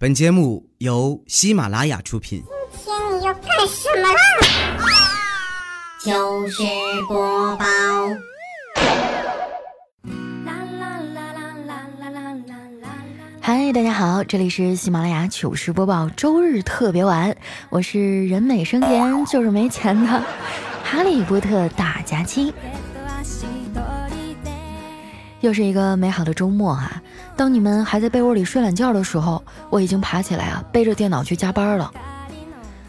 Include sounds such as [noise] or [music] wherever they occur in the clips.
本节目由喜马拉雅出品。今天你要干什么啦？糗事播报，嗨，大家好，这里是喜马拉雅糗事播报周日特别晚，我是人美声甜就是没钱的 [laughs] 哈利波特大假期。又是一个美好的周末哈！当你们还在被窝里睡懒觉的时候，我已经爬起来啊，背着电脑去加班了。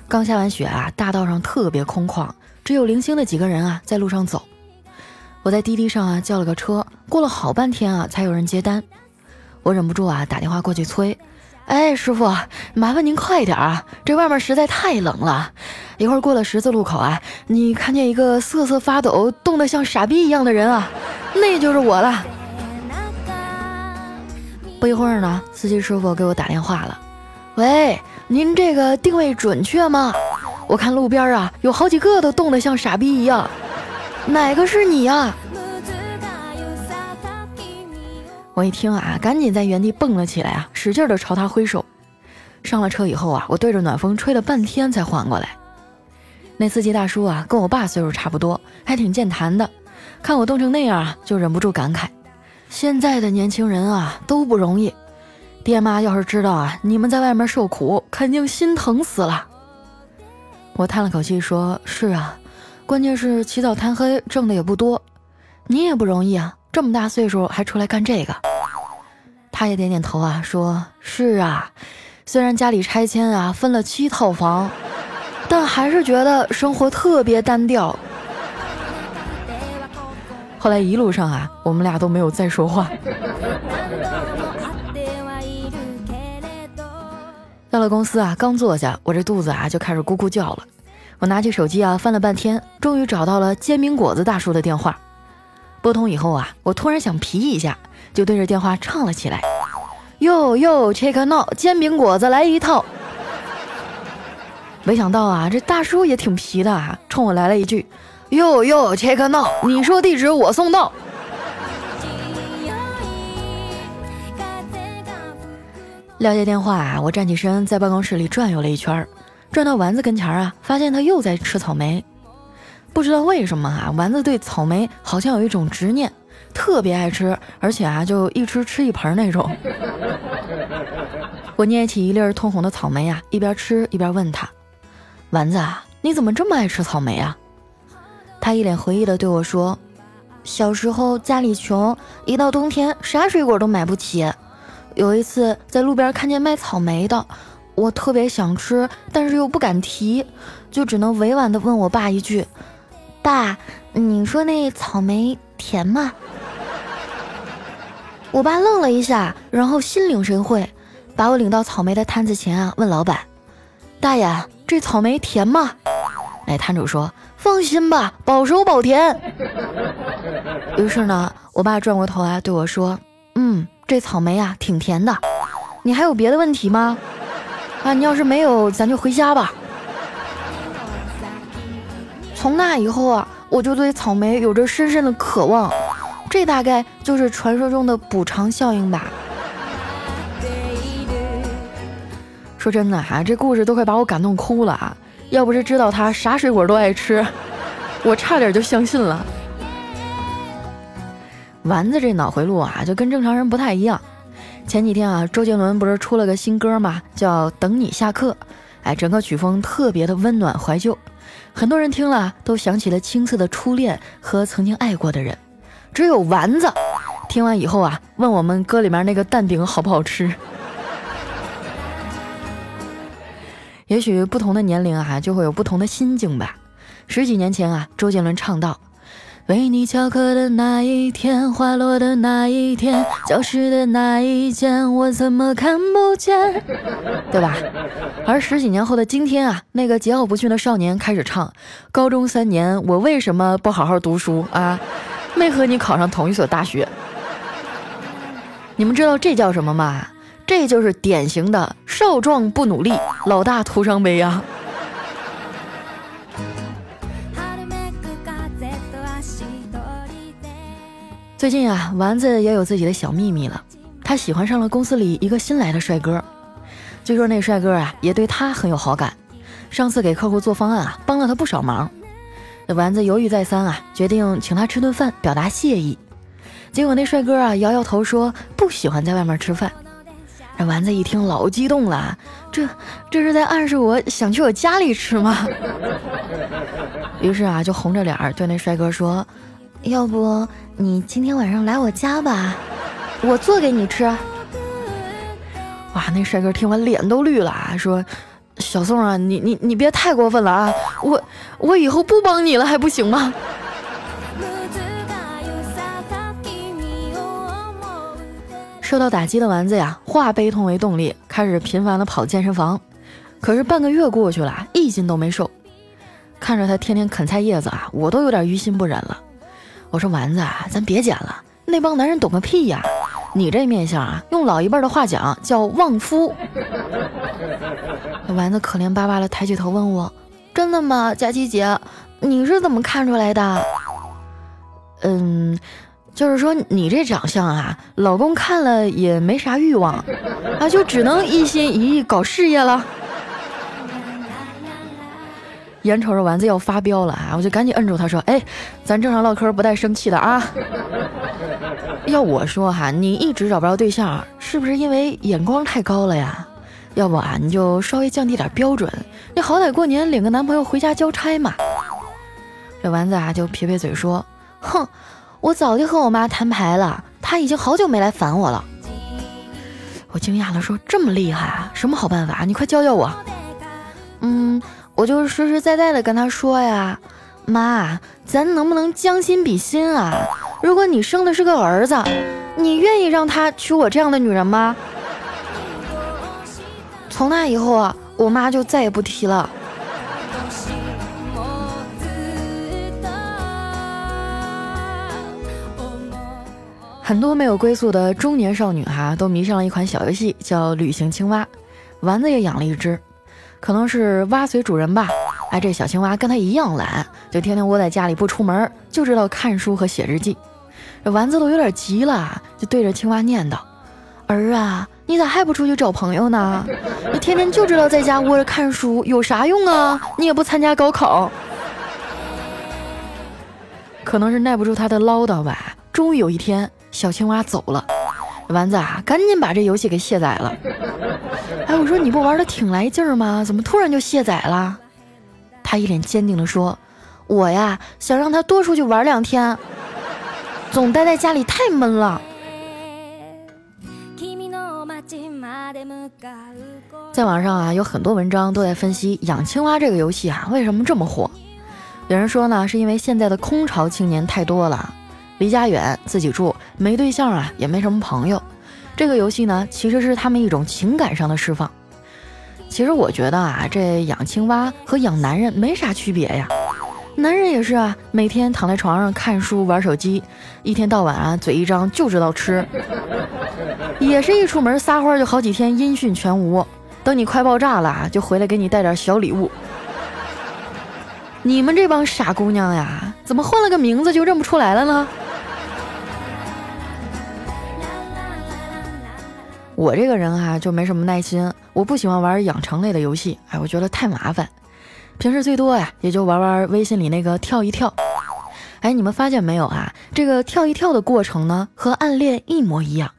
刚下完雪啊，大道上特别空旷，只有零星的几个人啊在路上走。我在滴滴上啊叫了个车，过了好半天啊才有人接单。我忍不住啊打电话过去催：“哎，师傅，麻烦您快点啊，这外面实在太冷了。一会儿过了十字路口啊，你看见一个瑟瑟发抖、冻得像傻逼一样的人啊，那就是我了。”不一会儿呢，司机师傅给我打电话了。喂，您这个定位准确吗？我看路边啊有好几个都冻得像傻逼一样，哪个是你呀？我一听啊，赶紧在原地蹦了起来啊，使劲的朝他挥手。上了车以后啊，我对着暖风吹了半天才缓过来。那司机大叔啊，跟我爸岁数差不多，还挺健谈的。看我冻成那样啊，就忍不住感慨。现在的年轻人啊都不容易，爹妈要是知道啊你们在外面受苦，肯定心疼死了。我叹了口气说：“是啊，关键是起早贪黑，挣的也不多，你也不容易啊，这么大岁数还出来干这个。”他也点点头啊，说：“是啊，虽然家里拆迁啊分了七套房，但还是觉得生活特别单调。”后来一路上啊，我们俩都没有再说话。到了公司啊，刚坐下，我这肚子啊就开始咕咕叫了。我拿起手机啊，翻了半天，终于找到了煎饼果子大叔的电话。拨通以后啊，我突然想皮一下，就对着电话唱了起来：“哟哟，check now，煎饼果子来一套。”没想到啊，这大叔也挺皮的啊，冲我来了一句。哟哟，check now，你说地址我送到。撂下电话啊，我站起身在办公室里转悠了一圈，转到丸子跟前啊，发现他又在吃草莓。不知道为什么啊，丸子对草莓好像有一种执念，特别爱吃，而且啊就一吃吃一盆那种。[laughs] 我捏起一粒通红的草莓啊，一边吃一边问他：“丸子啊，你怎么这么爱吃草莓啊？”他一脸回忆的对我说：“小时候家里穷，一到冬天啥水果都买不起。有一次在路边看见卖草莓的，我特别想吃，但是又不敢提，就只能委婉的问我爸一句：‘爸，你说那草莓甜吗？’我爸愣了一下，然后心领神会，把我领到草莓的摊子前啊，问老板：‘大爷，这草莓甜吗？’哎，摊主说。”放心吧，保熟保甜。于是呢，我爸转过头来对我说：“嗯，这草莓啊挺甜的。你还有别的问题吗？啊，你要是没有，咱就回家吧。”从那以后啊，我就对草莓有着深深的渴望。这大概就是传说中的补偿效应吧。说真的哈，这故事都快把我感动哭了啊！要不是知道他啥水果都爱吃，[laughs] 我差点就相信了。丸子这脑回路啊，就跟正常人不太一样。前几天啊，周杰伦不是出了个新歌嘛，叫《等你下课》。哎，整个曲风特别的温暖怀旧，很多人听了都想起了青涩的初恋和曾经爱过的人。只有丸子听完以后啊，问我们歌里面那个蛋饼好不好吃。也许不同的年龄啊，就会有不同的心境吧。十几年前啊，周杰伦唱道：“为你翘课的那一天，花落的那一天，教室的那一间，我怎么看不见？” [laughs] 对吧？而十几年后的今天啊，那个桀骜不驯的少年开始唱：“高中三年，我为什么不好好读书啊？没和你考上同一所大学。”你们知道这叫什么吗？这就是典型的少壮不努力，老大徒伤悲呀！最近啊，丸子也有自己的小秘密了，他喜欢上了公司里一个新来的帅哥。据说那帅哥啊也对她很有好感，上次给客户做方案啊，帮了他不少忙。丸子犹豫再三啊，决定请他吃顿饭，表达谢意。结果那帅哥啊摇摇头说不喜欢在外面吃饭。这丸子一听老激动了，这这是在暗示我想去我家里吃吗？[laughs] 于是啊就红着脸对那帅哥说：“要不你今天晚上来我家吧，我做给你吃。”哇，那帅哥听完脸都绿了，说：“小宋啊，你你你别太过分了啊，我我以后不帮你了还不行吗？”受到打击的丸子呀，化悲痛为动力，开始频繁的跑健身房。可是半个月过去了，一斤都没瘦。看着他天天啃菜叶子啊，我都有点于心不忍了。我说丸子啊，咱别减了，那帮男人懂个屁呀！你这面相啊，用老一辈的话讲叫旺夫。[laughs] 丸子可怜巴巴的抬起头问我：“真的吗，佳琪姐？你是怎么看出来的？”嗯。就是说你这长相啊，老公看了也没啥欲望，啊，就只能一心一意搞事业了。眼瞅着丸子要发飙了啊，我就赶紧摁住他说：“哎，咱正常唠嗑，不带生气的啊。要我说哈，你一直找不着对象，是不是因为眼光太高了呀？要不啊，你就稍微降低点标准，你好歹过年领个男朋友回家交差嘛。”这丸子啊就撇撇嘴说：“哼。”我早就和我妈摊牌了，她已经好久没来烦我了。我惊讶的说：“这么厉害啊？什么好办法？你快教教我。”嗯，我就实实在在的跟她说呀：“妈，咱能不能将心比心啊？如果你生的是个儿子，你愿意让他娶我这样的女人吗？”从那以后啊，我妈就再也不提了。很多没有归宿的中年少女哈，都迷上了一款小游戏，叫旅行青蛙。丸子也养了一只，可能是蛙随主人吧。哎，这小青蛙跟它一样懒，就天天窝在家里不出门，就知道看书和写日记。这丸子都有点急了，就对着青蛙念叨：“儿啊，你咋还不出去找朋友呢？[laughs] 你天天就知道在家窝着看书，有啥用啊？你也不参加高考。”可能是耐不住他的唠叨吧。终于有一天。小青蛙走了，丸子啊，赶紧把这游戏给卸载了。[laughs] 哎，我说你不玩的挺来劲儿吗？怎么突然就卸载了？他一脸坚定地说：“我呀，想让他多出去玩两天，总待在家里太闷了。”在网上啊，有很多文章都在分析养青蛙这个游戏啊为什么这么火。有人说呢，是因为现在的空巢青年太多了。离家远，自己住，没对象啊，也没什么朋友。这个游戏呢，其实是他们一种情感上的释放。其实我觉得啊，这养青蛙和养男人没啥区别呀。男人也是啊，每天躺在床上看书玩手机，一天到晚啊嘴一张就知道吃，也是一出门撒欢就好几天音讯全无。等你快爆炸了，就回来给你带点小礼物。你们这帮傻姑娘呀，怎么换了个名字就认不出来了呢？我这个人哈就没什么耐心，我不喜欢玩养成类的游戏，哎，我觉得太麻烦。平时最多呀，也就玩玩微信里那个跳一跳。哎，你们发现没有啊？这个跳一跳的过程呢，和暗恋一模一样。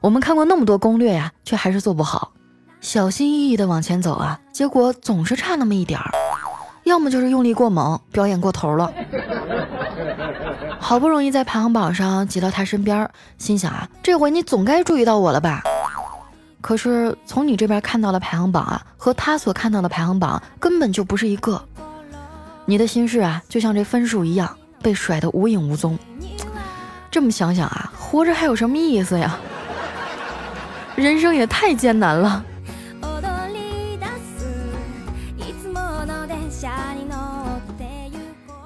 我们看过那么多攻略呀，却还是做不好。小心翼翼的往前走啊，结果总是差那么一点儿。要么就是用力过猛，表演过头了。好不容易在排行榜上挤到他身边，心想啊，这回你总该注意到我了吧？可是从你这边看到的排行榜啊，和他所看到的排行榜根本就不是一个。你的心事啊，就像这分数一样，被甩得无影无踪。这么想想啊，活着还有什么意思呀？人生也太艰难了。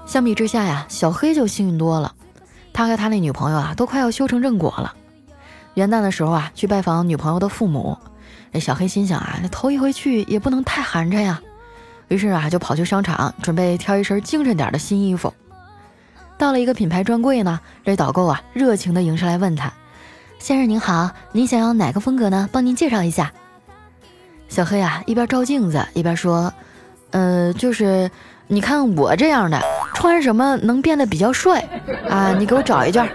相比之下呀，小黑就幸运多了。他和他那女朋友啊，都快要修成正果了。元旦的时候啊，去拜访女朋友的父母。这小黑心想啊，那头一回去也不能太寒碜呀。于是啊，就跑去商场准备挑一身精神点的新衣服。到了一个品牌专柜呢，这导购啊，热情地迎上来问他：“先生您好，您想要哪个风格呢？帮您介绍一下。”小黑啊，一边照镜子一边说：“呃，就是你看我这样的，穿什么能变得比较帅啊？你给我找一件。”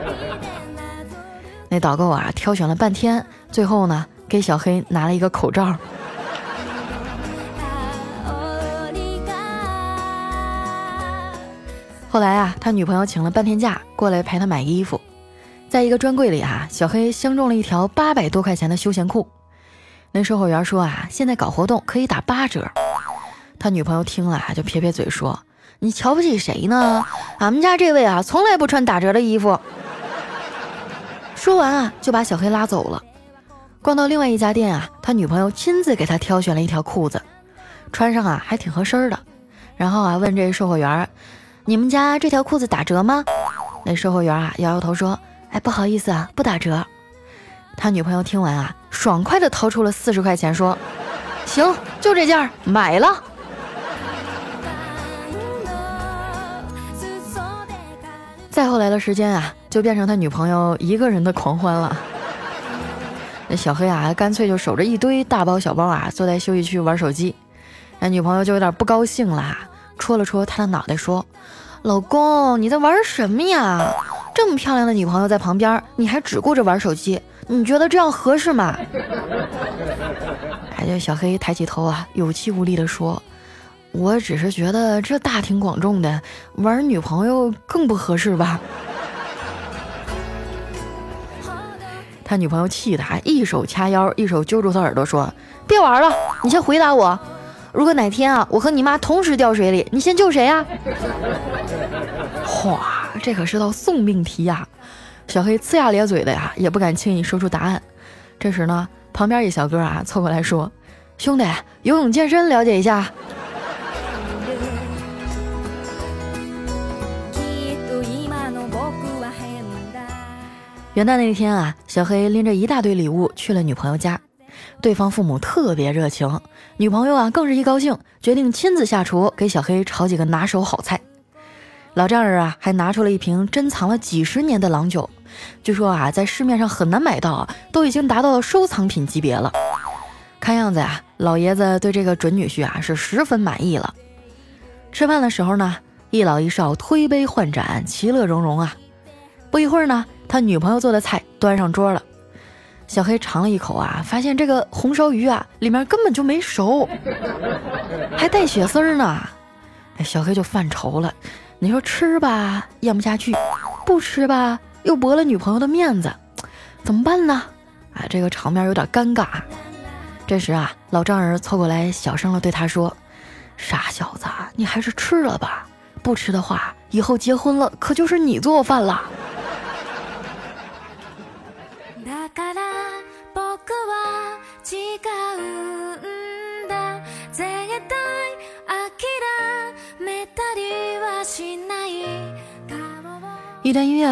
那导购啊，挑选了半天，最后呢，给小黑拿了一个口罩。[laughs] 后来啊，他女朋友请了半天假过来陪他买衣服，在一个专柜里啊，小黑相中了一条八百多块钱的休闲裤。那售货员说啊，现在搞活动可以打八折。他女朋友听了啊就撇撇嘴说：“你瞧不起谁呢？俺们家这位啊，从来不穿打折的衣服。”说完啊，就把小黑拉走了。逛到另外一家店啊，他女朋友亲自给他挑选了一条裤子，穿上啊还挺合身的。然后啊，问这售货员。你们家这条裤子打折吗？那售货员啊摇摇头说：“哎，不好意思啊，不打折。”他女朋友听完啊，爽快的掏出了四十块钱，说：“行，就这件，买了。”再后来的时间啊，就变成他女朋友一个人的狂欢了。[laughs] 那小黑啊，干脆就守着一堆大包小包啊，坐在休息区玩手机。那女朋友就有点不高兴了。戳了戳他的脑袋，说：“老公，你在玩什么呀？这么漂亮的女朋友在旁边，你还只顾着玩手机，你觉得这样合适吗？” [laughs] 哎，这小黑抬起头啊，有气无力地说：“我只是觉得这大庭广众的玩女朋友更不合适吧。”他女朋友气的，一手掐腰，一手揪住他耳朵说：“别玩了，你先回答我。”如果哪天啊，我和你妈同时掉水里，你先救谁呀？[laughs] 哗，这可是道送命题呀！小黑呲牙咧嘴的呀，也不敢轻易说出答案。这时呢，旁边一小哥啊凑过来说：“兄弟，游泳健身了解一下。”元旦那天啊，小黑拎着一大堆礼物去了女朋友家。对方父母特别热情，女朋友啊更是一高兴，决定亲自下厨给小黑炒几个拿手好菜。老丈人啊还拿出了一瓶珍藏了几十年的郎酒，据说啊在市面上很难买到，都已经达到收藏品级别了。看样子啊，老爷子对这个准女婿啊是十分满意了。吃饭的时候呢，一老一少推杯换盏，其乐融融啊。不一会儿呢，他女朋友做的菜端上桌了。小黑尝了一口啊，发现这个红烧鱼啊，里面根本就没熟，[laughs] 还带血丝儿呢。哎，小黑就犯愁了。你说吃吧，咽不下去；不吃吧，又驳了女朋友的面子，怎么办呢？啊，这个场面有点尴尬。这时啊，老丈人凑过来，小声的对他说：“傻小子，你还是吃了吧，不吃的话，以后结婚了可就是你做饭了。”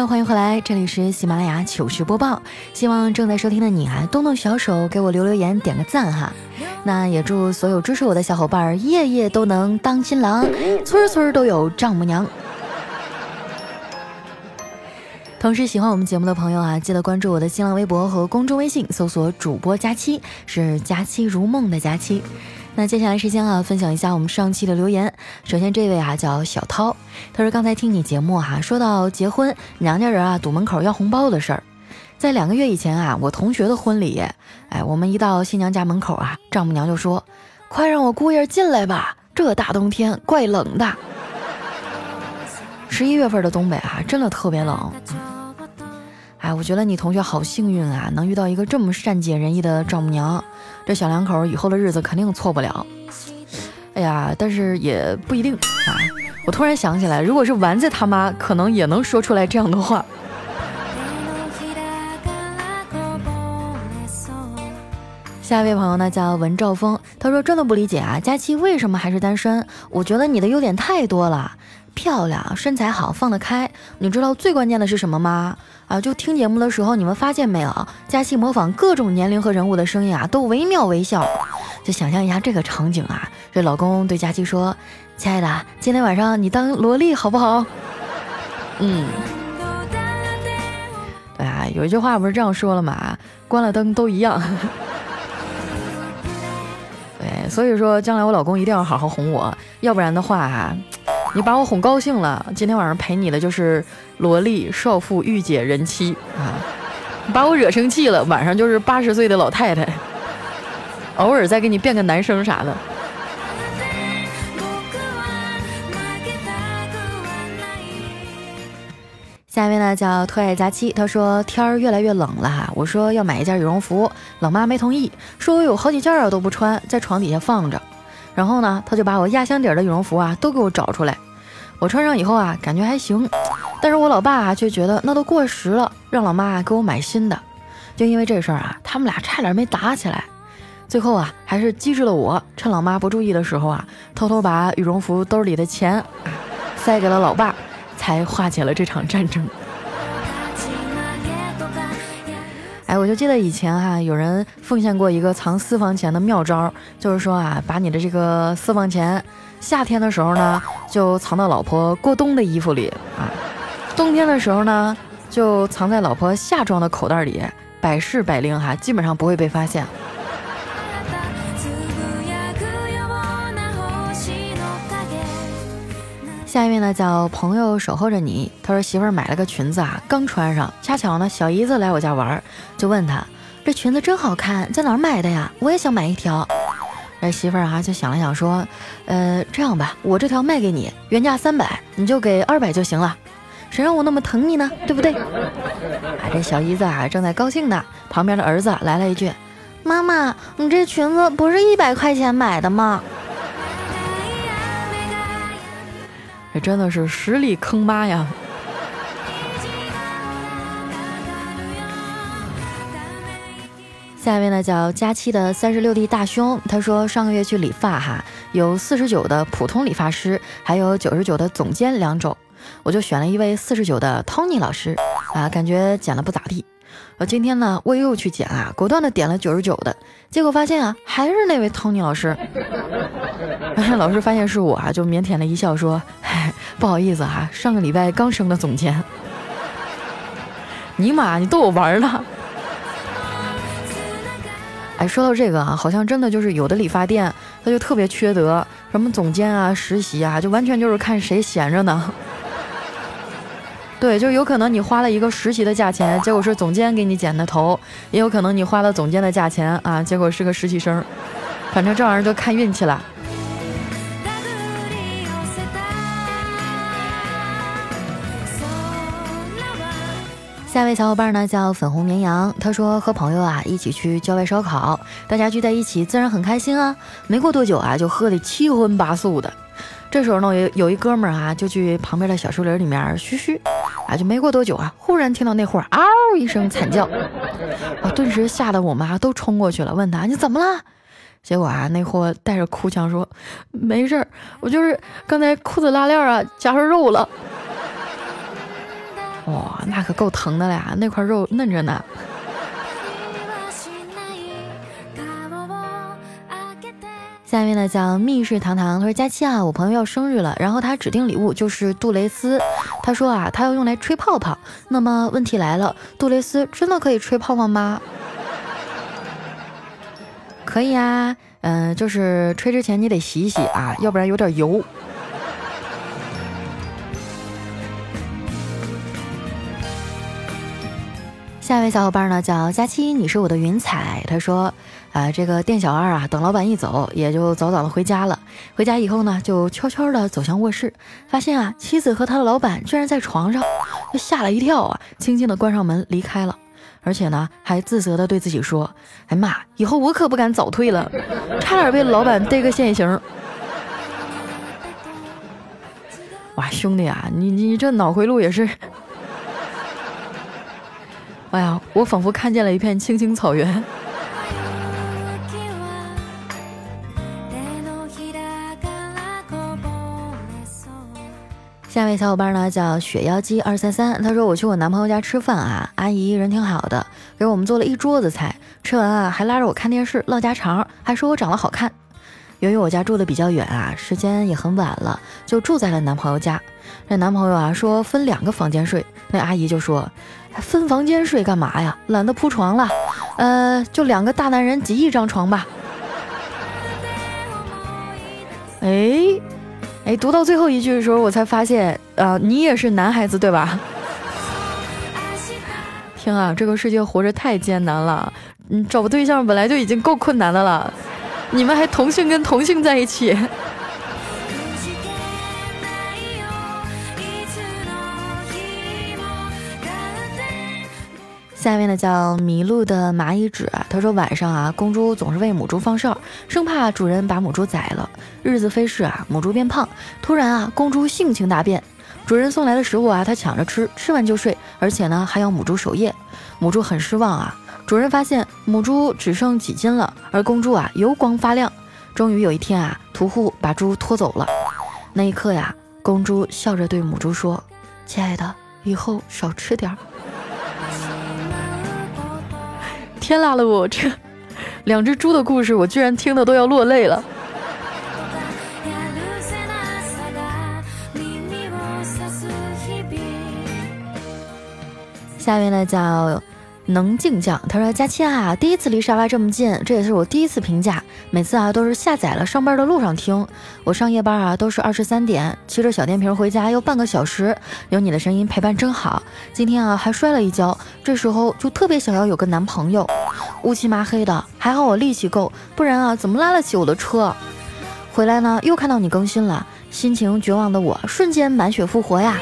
欢迎回来，这里是喜马拉雅糗事播报。希望正在收听的你啊，动动小手给我留留言，点个赞哈。那也祝所有支持我的小伙伴儿夜夜都能当新郎，村村都有丈母娘。同时喜欢我们节目的朋友啊，记得关注我的新浪微博和公众微信，搜索主播佳期，是佳期如梦的佳期。那接下来时间啊，分享一下我们上期的留言。首先这位啊叫小涛，他说刚才听你节目哈，说到结婚娘家人啊堵门口要红包的事儿，在两个月以前啊，我同学的婚礼，哎，我们一到新娘家门口啊，丈母娘就说：“快让我姑爷进来吧，这大冬天怪冷的。”十一月份的东北啊，真的特别冷。哎，我觉得你同学好幸运啊，能遇到一个这么善解人意的丈母娘。这小两口以后的日子肯定错不了。哎呀，但是也不一定啊！我突然想起来，如果是丸子他妈，可能也能说出来这样的话。下一位朋友呢叫文兆峰，他说：“真的不理解啊，佳期为什么还是单身？我觉得你的优点太多了，漂亮，身材好，放得开。你知道最关键的是什么吗？”啊，就听节目的时候，你们发现没有？佳期模仿各种年龄和人物的声音啊，都惟妙惟肖。就想象一下这个场景啊，这老公对佳期说：“亲爱的，今天晚上你当萝莉好不好？”嗯，对啊，有一句话不是这样说了吗？关了灯都一样。[laughs] 所以说将来我老公一定要好好哄我，要不然的话哈，你把我哄高兴了，今天晚上陪你的就是萝莉、少妇、御姐、人妻啊；把我惹生气了，晚上就是八十岁的老太太，偶尔再给你变个男生啥的。下一位呢叫特爱佳期，他说天儿越来越冷了哈，我说要买一件羽绒服，老妈没同意，说我有好几件啊都不穿，在床底下放着。然后呢，他就把我压箱底的羽绒服啊都给我找出来，我穿上以后啊感觉还行，但是我老爸啊却觉得那都过时了，让老妈给我买新的。就因为这事儿啊，他们俩差点没打起来，最后啊还是机智的我趁老妈不注意的时候啊，偷偷把羽绒服兜里的钱塞给了老爸。才化解了这场战争。哎，我就记得以前哈，有人奉献过一个藏私房钱的妙招，就是说啊，把你的这个私房钱，夏天的时候呢，就藏到老婆过冬的衣服里啊；冬天的时候呢，就藏在老婆夏装的口袋里，百试百灵哈，基本上不会被发现。下一位呢叫朋友守候着你，他说媳妇儿买了个裙子啊，刚穿上，恰巧呢小姨子来我家玩，就问他这裙子真好看，在哪儿买的呀？我也想买一条。这媳妇儿啊就想了想说，呃这样吧，我这条卖给你，原价三百，你就给二百就行了。谁让我那么疼你呢？对不对？啊，这小姨子啊正在高兴呢，旁边的儿子来了一句，妈妈，你这裙子不是一百块钱买的吗？这真的是实力坑妈呀！下一位呢叫佳期的三十六 D 大胸，他说上个月去理发哈，有四十九的普通理发师，还有九十九的总监两种，我就选了一位四十九的 Tony 老师啊，感觉剪的不咋地。我今天呢我又去剪啊，果断的点了九十九的，结果发现啊还是那位 Tony 老师。[laughs] 老师发现是我啊，就腼腆的一笑说。[laughs] 不好意思哈，上个礼拜刚升的总监。[laughs] 尼玛，你逗我玩呢？哎，说到这个啊，好像真的就是有的理发店，他就特别缺德，什么总监啊、实习啊，就完全就是看谁闲着呢。对，就有可能你花了一个实习的价钱，结果是总监给你剪的头；也有可能你花了总监的价钱啊，结果是个实习生。反正这玩意儿就看运气了。下一位小伙伴呢叫粉红绵羊，他说和朋友啊一起去郊外烧烤，大家聚在一起自然很开心啊。没过多久啊就喝得七荤八素的，这时候呢有有一哥们儿啊就去旁边的小树林里面嘘嘘，啊就没过多久啊忽然听到那货嗷一声惨叫，啊顿时吓得我妈都冲过去了，问他你怎么了？结果啊那货带着哭腔说没事儿，我就是刚才裤子拉链啊夹上肉了。哇，那可够疼的了呀！那块肉嫩着呢。下面呢叫密室糖糖，他说佳期啊，我朋友要生日了，然后他指定礼物就是杜蕾斯，他说啊，他要用来吹泡泡。那么问题来了，杜蕾斯真的可以吹泡泡吗？可以啊，嗯，就是吹之前你得洗洗啊，要不然有点油。下一位小伙伴呢叫佳期，你是我的云彩。他说，啊，这个店小二啊，等老板一走，也就早早的回家了。回家以后呢，就悄悄的走向卧室，发现啊，妻子和他的老板居然在床上，他吓了一跳啊，轻轻的关上门离开了，而且呢，还自责的对自己说，哎妈，以后我可不敢早退了，差点被老板逮个现行。哇，兄弟啊，你你这脑回路也是。哎呀，我仿佛看见了一片青青草原。[laughs] 下一位小伙伴呢叫雪妖姬二三三，他说我去我男朋友家吃饭啊，阿姨人挺好的，给我们做了一桌子菜，吃完啊还拉着我看电视唠家常，还说我长得好看。由于我家住的比较远啊，时间也很晚了，就住在了男朋友家。这男朋友啊说分两个房间睡，那阿姨就说。分房间睡干嘛呀？懒得铺床了，呃，就两个大男人挤一张床吧。哎，哎，读到最后一句的时候，我才发现，啊，你也是男孩子对吧？天啊，这个世界活着太艰难了，嗯，找个对象本来就已经够困难的了，你们还同性跟同性在一起。下面呢叫迷路的蚂蚁纸，他说晚上啊，公猪总是为母猪放哨，生怕主人把母猪宰了。日子飞逝啊，母猪变胖，突然啊，公猪性情大变，主人送来的食物啊，他抢着吃，吃完就睡，而且呢还要母猪守夜。母猪很失望啊，主人发现母猪只剩几斤了，而公猪啊油光发亮。终于有一天啊，屠户把猪拖走了。那一刻呀，公猪笑着对母猪说：“亲爱的，以后少吃点儿。”天啦了我这两只猪的故事，我居然听的都要落泪了。下面呢叫。能静降，他说：“佳期啊，第一次离沙发这么近，这也是我第一次评价。每次啊都是下载了上班的路上听。我上夜班啊都是二十三点，骑着小电瓶回家要半个小时，有你的声音陪伴真好。今天啊还摔了一跤，这时候就特别想要有个男朋友。乌漆麻黑的，还好我力气够，不然啊怎么拉得起我的车？回来呢又看到你更新了，心情绝望的我瞬间满血复活呀！”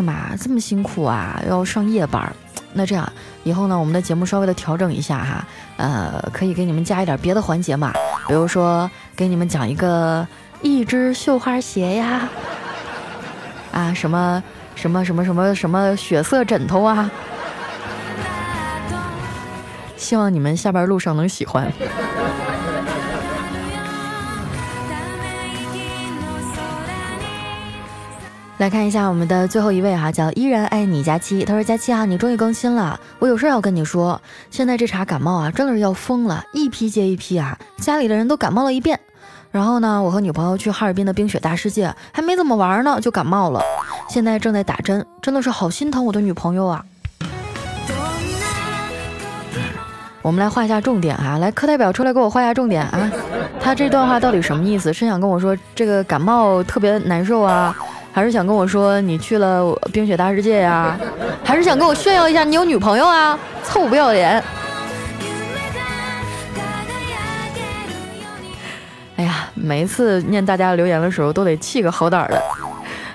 是嘛？这么辛苦啊，要上夜班。那这样以后呢，我们的节目稍微的调整一下哈，呃，可以给你们加一点别的环节嘛，比如说给你们讲一个一只绣花鞋呀，[laughs] 啊，什么什么什么什么什么血色枕头啊，希望你们下班路上能喜欢。来看一下我们的最后一位哈，叫依然爱你佳期。他说：“佳期啊，你终于更新了，我有事要跟你说。现在这茬感冒啊，真的是要疯了，一批接一批啊，家里的人都感冒了一遍。然后呢，我和女朋友去哈尔滨的冰雪大世界，还没怎么玩呢，就感冒了。现在正在打针，真的是好心疼我的女朋友啊。我们来画一下重点啊，来课代表出来给我画一下重点啊。他这段话到底什么意思？是想跟我说这个感冒特别难受啊？”还是想跟我说你去了冰雪大世界呀？[laughs] 还是想跟我炫耀一下你有女朋友啊？臭不要脸！哎呀，每一次念大家留言的时候都得气个好歹的。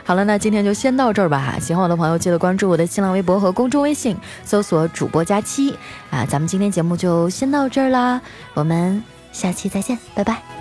好了，那今天就先到这儿吧。喜欢我的朋友记得关注我的新浪微博和公众微信，搜索主播佳期啊。咱们今天节目就先到这儿啦，我们下期再见，拜拜。